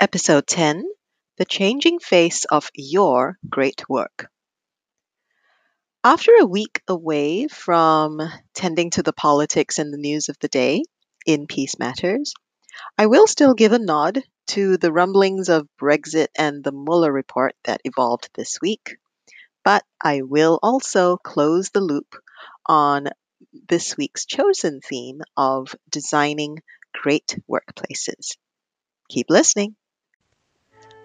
Episode 10 The Changing Face of Your Great Work. After a week away from tending to the politics and the news of the day in Peace Matters, I will still give a nod to the rumblings of Brexit and the Mueller report that evolved this week, but I will also close the loop on this week's chosen theme of designing great workplaces. Keep listening.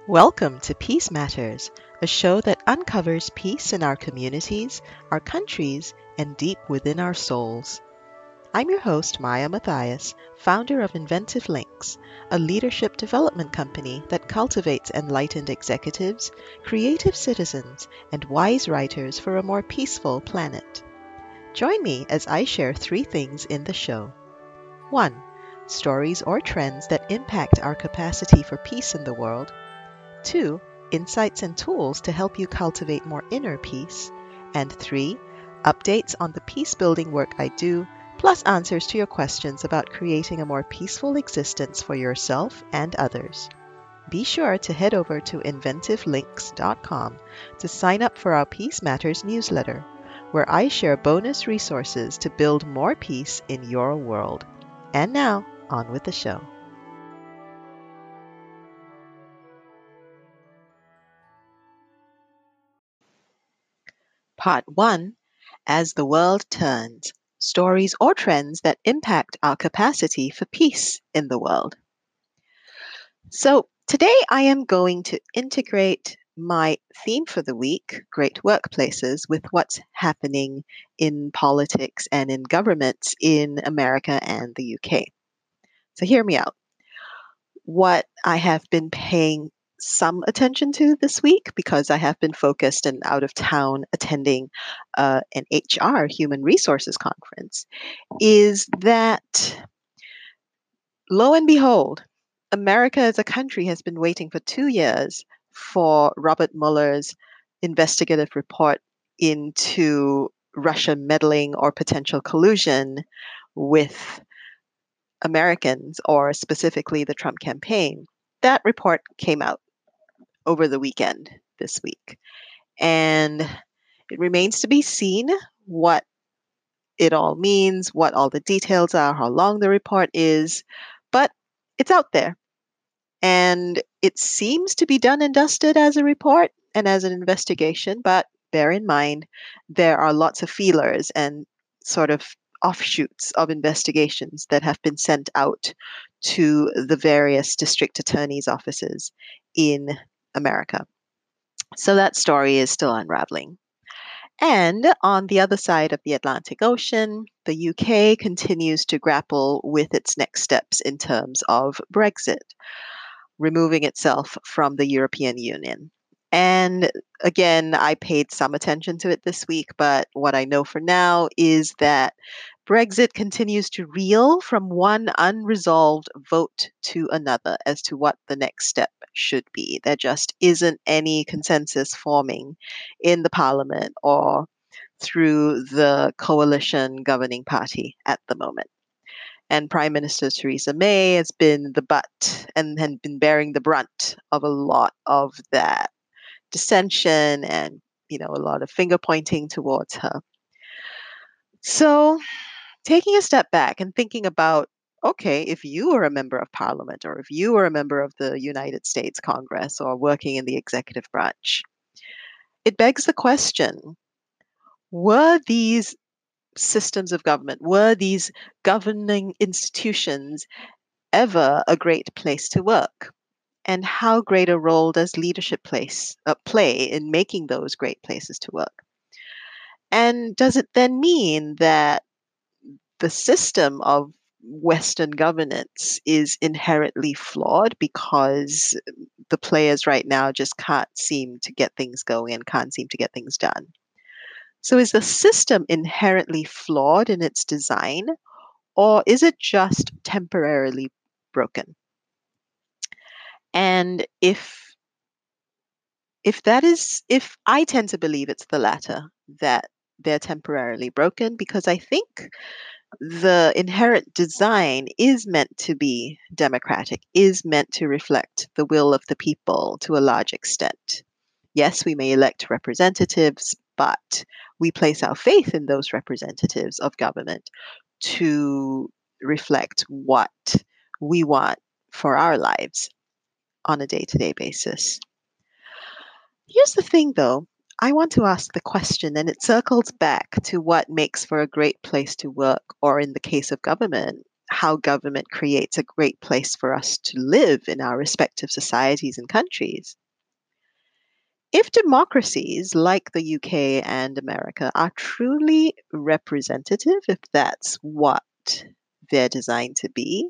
Welcome to Peace Matters, a show that uncovers peace in our communities, our countries, and deep within our souls. I'm your host, Maya Matthias, founder of Inventive Links, a leadership development company that cultivates enlightened executives, creative citizens, and wise writers for a more peaceful planet. Join me as I share three things in the show. 1. Stories or trends that impact our capacity for peace in the world. 2. Insights and tools to help you cultivate more inner peace. And 3. Updates on the peace building work I do, plus answers to your questions about creating a more peaceful existence for yourself and others. Be sure to head over to inventivelinks.com to sign up for our Peace Matters newsletter, where I share bonus resources to build more peace in your world. And now, on with the show. Part 1 As the World Turns Stories or Trends that Impact Our Capacity for Peace in the World. So, today I am going to integrate my theme for the week, Great Workplaces, with what's happening in politics and in governments in America and the UK. So, hear me out. What I have been paying some attention to this week because I have been focused and out of town attending uh, an HR human resources conference is that lo and behold, America as a country has been waiting for two years for Robert Mueller's investigative report into Russia meddling or potential collusion with Americans, or specifically the Trump campaign. That report came out over the weekend this week. And it remains to be seen what it all means, what all the details are, how long the report is, but it's out there. And it seems to be done and dusted as a report and as an investigation, but bear in mind there are lots of feelers and sort of offshoots of investigations that have been sent out to the various district attorneys' offices in America. So that story is still unraveling. And on the other side of the Atlantic Ocean, the UK continues to grapple with its next steps in terms of Brexit, removing itself from the European Union. And again, I paid some attention to it this week, but what I know for now is that Brexit continues to reel from one unresolved vote to another as to what the next step should be. There just isn't any consensus forming in the parliament or through the coalition governing party at the moment. And Prime Minister Theresa May has been the butt and has been bearing the brunt of a lot of that dissension and you know a lot of finger pointing towards her. So taking a step back and thinking about okay, if you were a member of parliament or if you were a member of the United States Congress or working in the executive branch, it begs the question were these systems of government, were these governing institutions ever a great place to work? And how great a role does leadership place, uh, play in making those great places to work? And does it then mean that the system of Western governance is inherently flawed because the players right now just can't seem to get things going and can't seem to get things done. So, is the system inherently flawed in its design, or is it just temporarily broken? And if if that is if I tend to believe it's the latter that they're temporarily broken because I think the inherent design is meant to be democratic, is meant to reflect the will of the people to a large extent. Yes, we may elect representatives, but we place our faith in those representatives of government to reflect what we want for our lives on a day to day basis. Here's the thing though I want to ask the question, and it circles back to what makes for a great place to work, or in the case of government, how government creates a great place for us to live in our respective societies and countries. If democracies like the UK and America are truly representative, if that's what they're designed to be,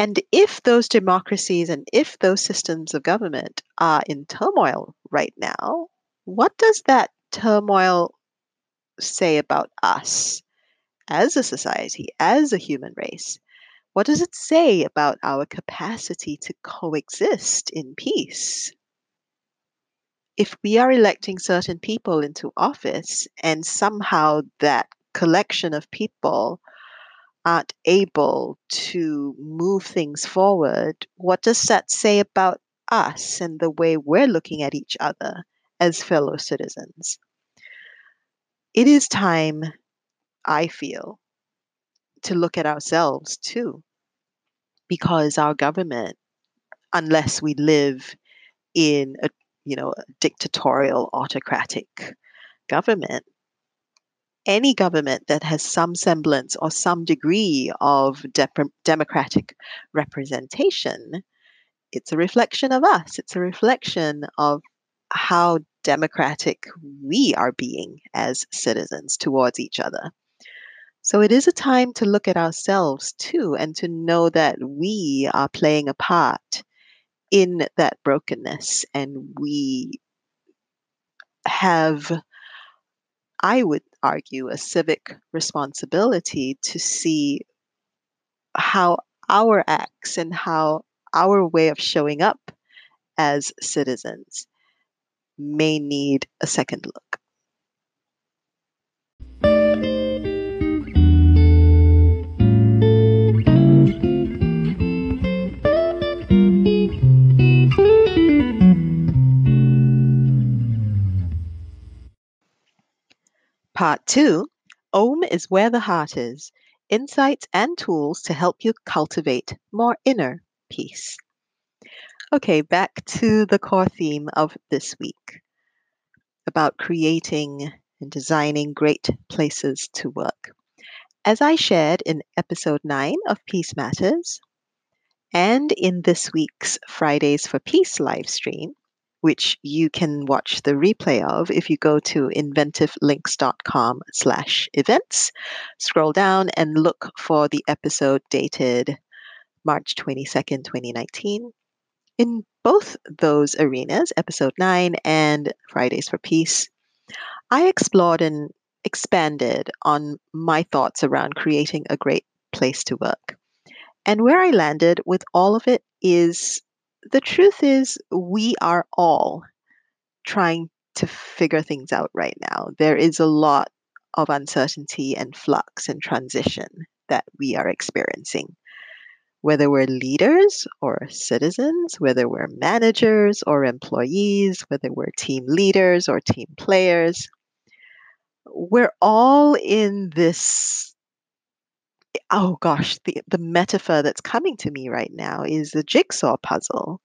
and if those democracies and if those systems of government are in turmoil right now, what does that turmoil say about us as a society, as a human race? What does it say about our capacity to coexist in peace? If we are electing certain people into office and somehow that collection of people aren't able to move things forward, what does that say about us and the way we're looking at each other as fellow citizens? It is time, I feel, to look at ourselves too, because our government, unless we live in a you know a dictatorial autocratic government any government that has some semblance or some degree of de- democratic representation, it's a reflection of us. It's a reflection of how democratic we are being as citizens towards each other. So it is a time to look at ourselves too and to know that we are playing a part in that brokenness and we have I would argue, a civic responsibility to see how our acts and how our way of showing up as citizens may need a second look. Part 2 Om is where the heart is insights and tools to help you cultivate more inner peace. Okay, back to the core theme of this week about creating and designing great places to work. As I shared in episode 9 of Peace Matters and in this week's Fridays for Peace live stream, which you can watch the replay of if you go to inventivelinks.com slash events. Scroll down and look for the episode dated March 22nd, 2019. In both those arenas, episode 9 and Fridays for Peace, I explored and expanded on my thoughts around creating a great place to work. And where I landed with all of it is the truth is, we are all trying to figure things out right now. There is a lot of uncertainty and flux and transition that we are experiencing. Whether we're leaders or citizens, whether we're managers or employees, whether we're team leaders or team players, we're all in this oh gosh, the, the metaphor that's coming to me right now is the jigsaw puzzle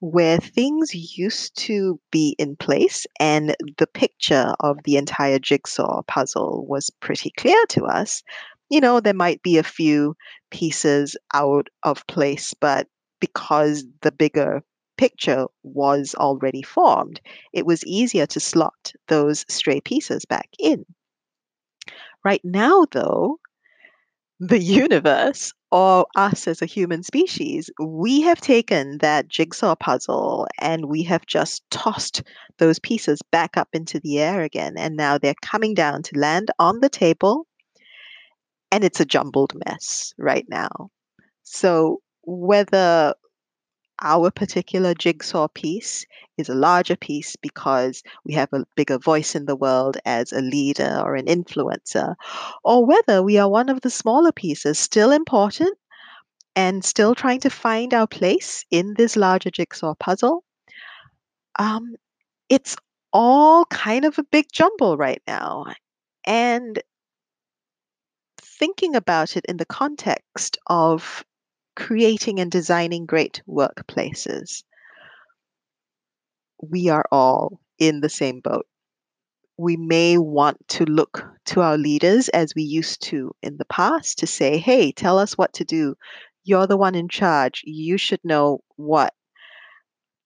where things used to be in place and the picture of the entire jigsaw puzzle was pretty clear to us. You know, there might be a few pieces out of place, but because the bigger picture was already formed, it was easier to slot those stray pieces back in. Right now, though, the universe or us as a human species, we have taken that jigsaw puzzle and we have just tossed those pieces back up into the air again. And now they're coming down to land on the table. And it's a jumbled mess right now. So, whether our particular jigsaw piece is a larger piece because we have a bigger voice in the world as a leader or an influencer, or whether we are one of the smaller pieces, still important and still trying to find our place in this larger jigsaw puzzle. Um, it's all kind of a big jumble right now. And thinking about it in the context of creating and designing great workplaces, we are all in the same boat. We may want to look to our leaders as we used to in the past to say, hey, tell us what to do. You're the one in charge. You should know what,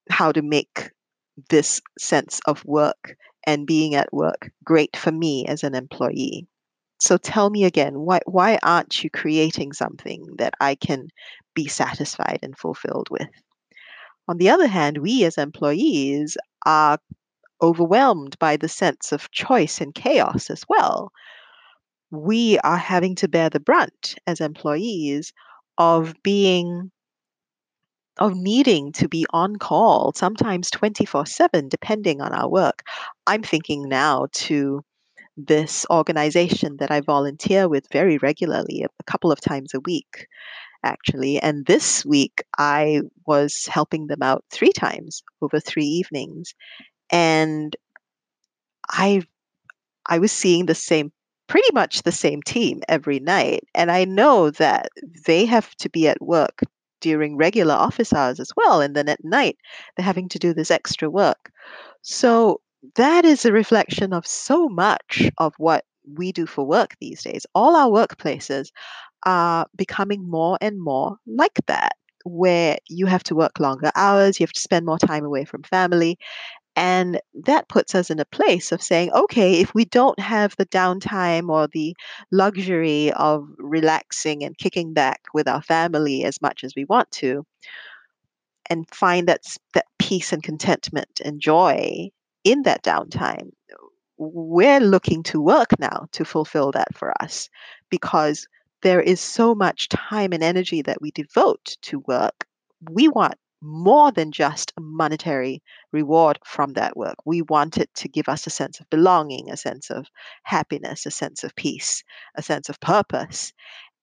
how to make this sense of work and being at work great for me as an employee. So tell me again, why why aren't you creating something that I can be satisfied and fulfilled with? On the other hand, we as employees are overwhelmed by the sense of choice and chaos as well. We are having to bear the brunt as employees of being of needing to be on call, sometimes 24 7, depending on our work. I'm thinking now to this organization that I volunteer with very regularly, a couple of times a week, actually. And this week I was helping them out three times over three evenings. And I I was seeing the same pretty much the same team every night. And I know that they have to be at work during regular office hours as well. And then at night, they're having to do this extra work. So that is a reflection of so much of what we do for work these days. All our workplaces are becoming more and more like that, where you have to work longer hours, you have to spend more time away from family. And that puts us in a place of saying, okay, if we don't have the downtime or the luxury of relaxing and kicking back with our family as much as we want to, and find that, that peace and contentment and joy in that downtime, we're looking to work now to fulfill that for us because there is so much time and energy that we devote to work. We want more than just a monetary reward from that work. We want it to give us a sense of belonging, a sense of happiness, a sense of peace, a sense of purpose.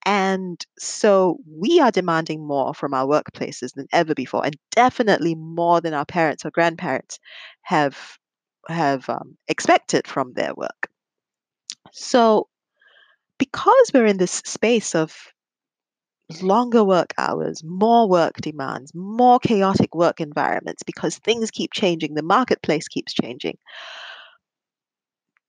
And so we are demanding more from our workplaces than ever before, and definitely more than our parents or grandparents have have um, expected from their work. So, because we're in this space of longer work hours, more work demands, more chaotic work environments, because things keep changing, the marketplace keeps changing.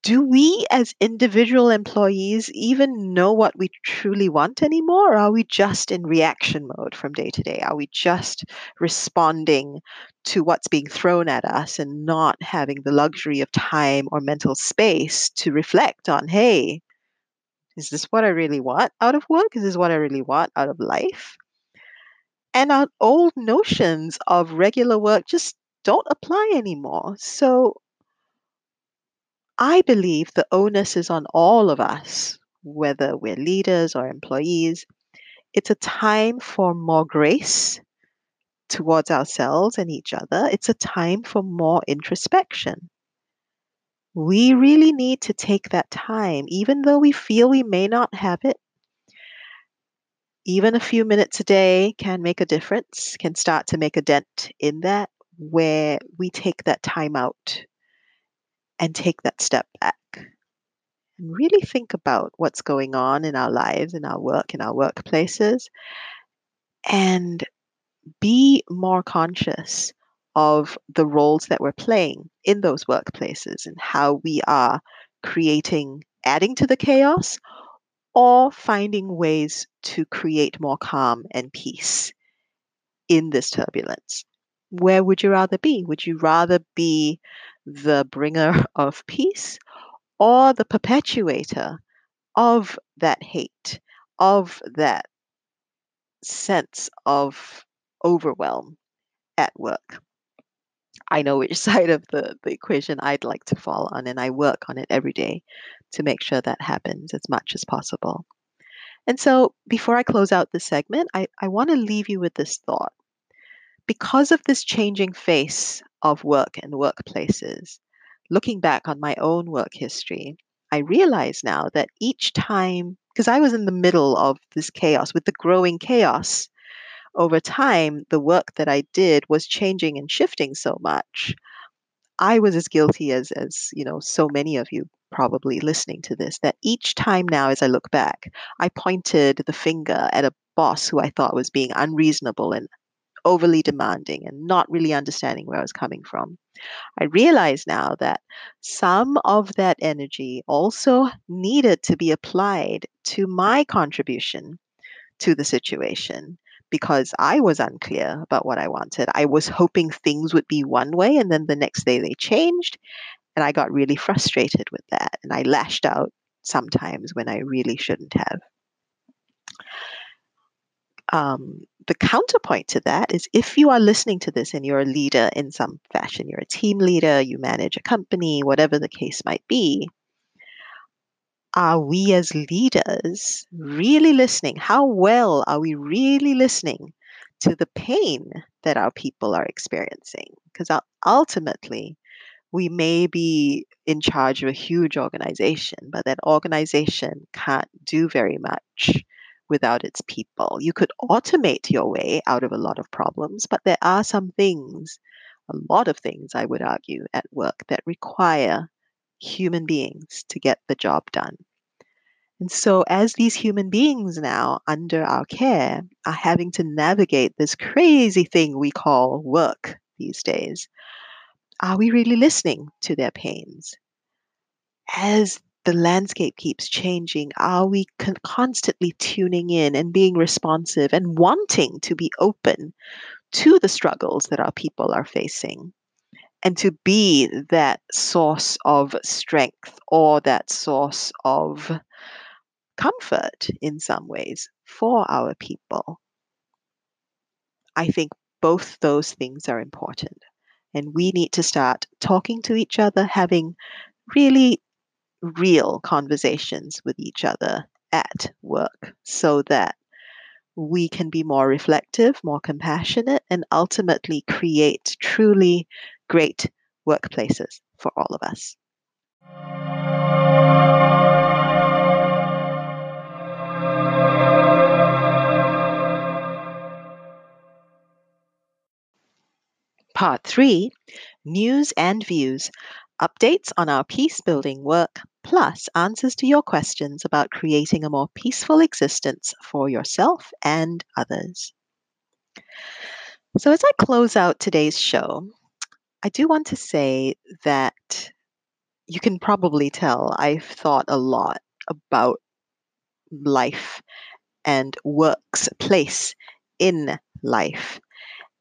Do we as individual employees even know what we truly want anymore? Or are we just in reaction mode from day to day? Are we just responding to what's being thrown at us and not having the luxury of time or mental space to reflect on, hey, is this what I really want out of work? Is this what I really want out of life? And our old notions of regular work just don't apply anymore. So I believe the onus is on all of us, whether we're leaders or employees. It's a time for more grace towards ourselves and each other. It's a time for more introspection. We really need to take that time, even though we feel we may not have it. Even a few minutes a day can make a difference, can start to make a dent in that, where we take that time out and take that step back and really think about what's going on in our lives, in our work, in our workplaces, and be more conscious of the roles that we're playing in those workplaces and how we are creating, adding to the chaos, or finding ways to create more calm and peace in this turbulence. Where would you rather be? Would you rather be the bringer of peace or the perpetuator of that hate, of that sense of overwhelm at work. I know which side of the, the equation I'd like to fall on, and I work on it every day to make sure that happens as much as possible. And so, before I close out this segment, I, I want to leave you with this thought because of this changing face of work and workplaces, looking back on my own work history, I realize now that each time, because I was in the middle of this chaos, with the growing chaos, over time, the work that I did was changing and shifting so much. I was as guilty as as you know so many of you probably listening to this that each time now as I look back, I pointed the finger at a boss who I thought was being unreasonable and overly demanding and not really understanding where I was coming from. I realize now that some of that energy also needed to be applied to my contribution to the situation because I was unclear about what I wanted. I was hoping things would be one way, and then the next day they changed. And I got really frustrated with that. And I lashed out sometimes when I really shouldn't have. Um, the counterpoint to that is if you are listening to this and you're a leader in some fashion, you're a team leader, you manage a company, whatever the case might be, are we as leaders really listening? How well are we really listening to the pain that our people are experiencing? Because ultimately, we may be in charge of a huge organization, but that organization can't do very much without its people. You could automate your way out of a lot of problems, but there are some things, a lot of things, I would argue, at work that require human beings to get the job done. And so, as these human beings now under our care are having to navigate this crazy thing we call work these days, are we really listening to their pains? As the landscape keeps changing, are we con- constantly tuning in and being responsive and wanting to be open to the struggles that our people are facing? And to be that source of strength or that source of comfort in some ways for our people. I think both those things are important. And we need to start talking to each other, having really real conversations with each other at work so that we can be more reflective, more compassionate, and ultimately create truly great workplaces for all of us. Part 3 News and Views Updates on our peace building work, plus answers to your questions about creating a more peaceful existence for yourself and others. So, as I close out today's show, I do want to say that you can probably tell I've thought a lot about life and work's place in life.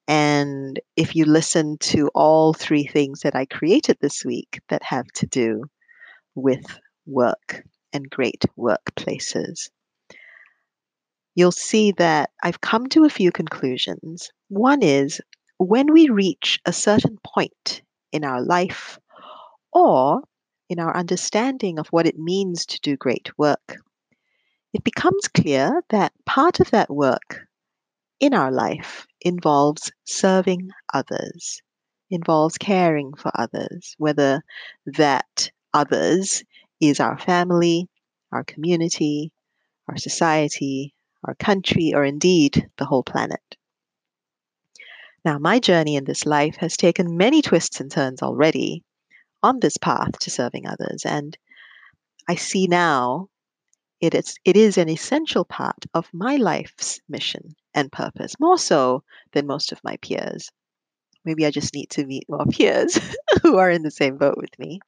And if you listen to all three things that I created this week that have to do with work and great workplaces, you'll see that I've come to a few conclusions. One is when we reach a certain point in our life or in our understanding of what it means to do great work, it becomes clear that part of that work in our life involves serving others, involves caring for others, whether that others is our family, our community, our society, our country, or indeed the whole planet. Now, my journey in this life has taken many twists and turns already on this path to serving others, and I see now it is, it is an essential part of my life's mission and purpose, more so than most of my peers. Maybe I just need to meet more peers who are in the same boat with me.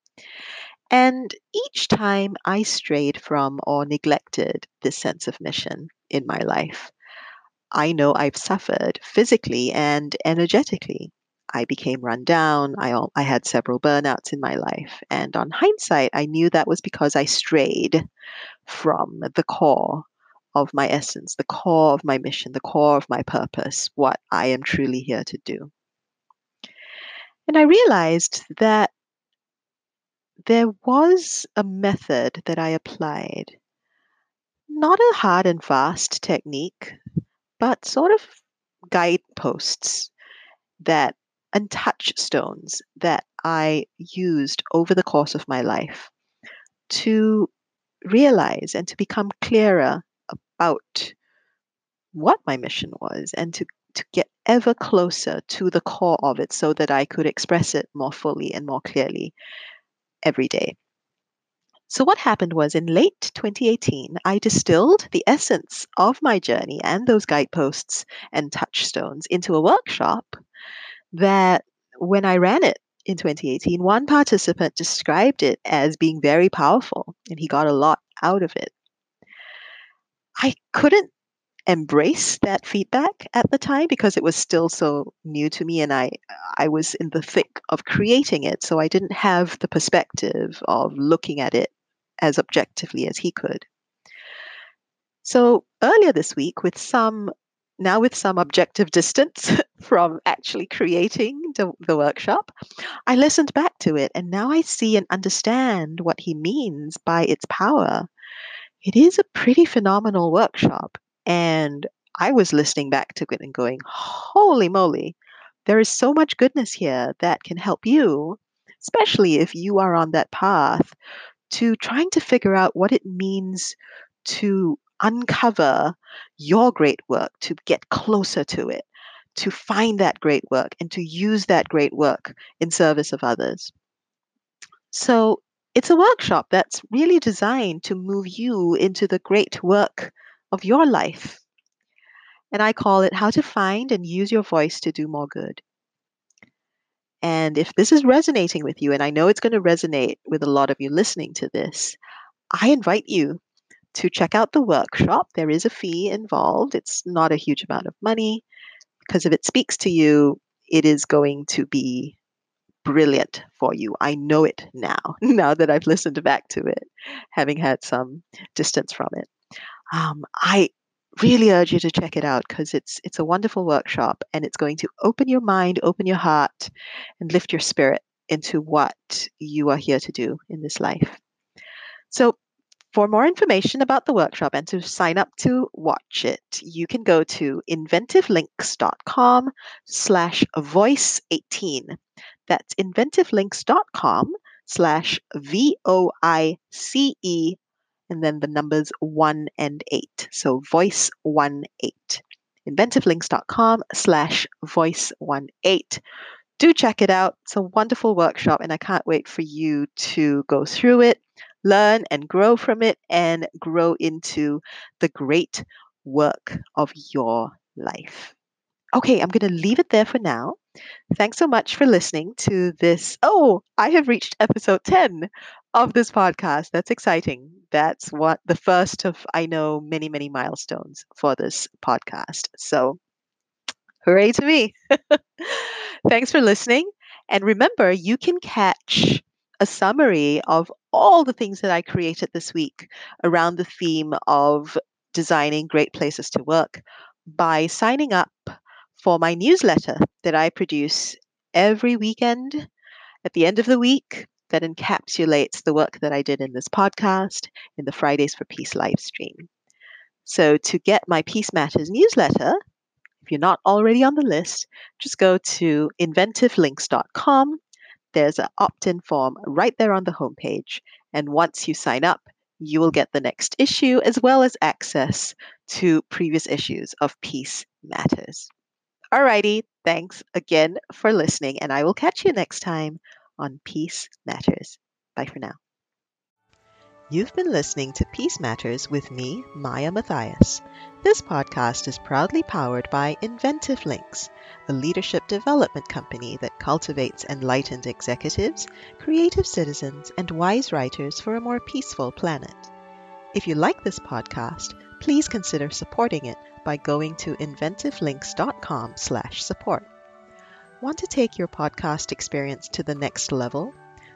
And each time I strayed from or neglected this sense of mission in my life, I know I've suffered physically and energetically. I became run down. I, I had several burnouts in my life. And on hindsight, I knew that was because I strayed from the core of my essence, the core of my mission, the core of my purpose, what I am truly here to do. And I realized that there was a method that I applied, not a hard and fast technique, but sort of guideposts that and touchstones that I used over the course of my life to realize and to become clearer about what my mission was and to, to get ever closer to the core of it so that I could express it more fully and more clearly every day. So, what happened was in late 2018, I distilled the essence of my journey and those guideposts and touchstones into a workshop that when I ran it in 2018, one participant described it as being very powerful and he got a lot out of it. I couldn't embrace that feedback at the time because it was still so new to me and I I was in the thick of creating it so I didn't have the perspective of looking at it as objectively as he could. So earlier this week with some now with some objective distance from actually creating the, the, workshop, I listened back to it and now I see and understand what he means by its power. It is a pretty phenomenal workshop. And I was listening back to it and going, holy moly, there is so much goodness here that can help you, especially if you are on that path to trying to figure out what it means to uncover your great work, to get closer to it, to find that great work, and to use that great work in service of others. So it's a workshop that's really designed to move you into the great work of your life. And I call it How to Find and Use Your Voice to Do More Good. And if this is resonating with you, and I know it's going to resonate with a lot of you listening to this, I invite you to check out the workshop. There is a fee involved, it's not a huge amount of money because if it speaks to you, it is going to be brilliant for you. I know it now, now that I've listened back to it, having had some distance from it. Um, I really urge you to check it out because it's it's a wonderful workshop and it's going to open your mind, open your heart, and lift your spirit into what you are here to do in this life. So for more information about the workshop and to sign up to watch it, you can go to inventivelinks.com slash voice18. That's inventivelinks.com slash V-O-I-C-E and then the numbers 1 and 8. So voice 1 8. Inventivelinks.com slash voice 1 8. Do check it out. It's a wonderful workshop, and I can't wait for you to go through it, learn and grow from it, and grow into the great work of your life. Okay, I'm going to leave it there for now. Thanks so much for listening to this. Oh, I have reached episode 10 of this podcast. That's exciting. That's what the first of, I know, many, many milestones for this podcast. So, hooray to me. Thanks for listening. And remember, you can catch a summary of all the things that I created this week around the theme of designing great places to work by signing up for my newsletter that I produce every weekend at the end of the week that encapsulates the work that I did in this podcast in the Fridays for Peace live stream. So, to get my Peace Matters newsletter, if you're not already on the list, just go to inventivelinks.com. There's an opt in form right there on the homepage. And once you sign up, you will get the next issue as well as access to previous issues of Peace Matters. Alrighty, thanks again for listening, and I will catch you next time on Peace Matters. Bye for now. You've been listening to Peace Matters with me, Maya Matthias. This podcast is proudly powered by Inventive Links, a leadership development company that cultivates enlightened executives, creative citizens, and wise writers for a more peaceful planet. If you like this podcast, please consider supporting it by going to inventivelinks.com/support. Want to take your podcast experience to the next level?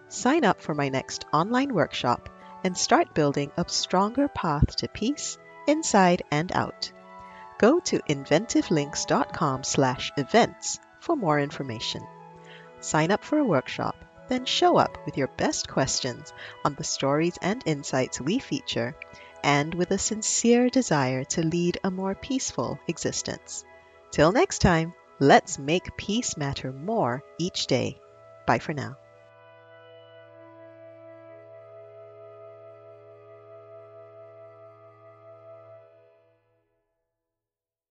Sign up for my next online workshop and start building a stronger path to peace inside and out. Go to inventivelinks.com/events for more information. Sign up for a workshop, then show up with your best questions on the stories and insights we feature and with a sincere desire to lead a more peaceful existence. Till next time. Let's make peace matter more each day. Bye for now.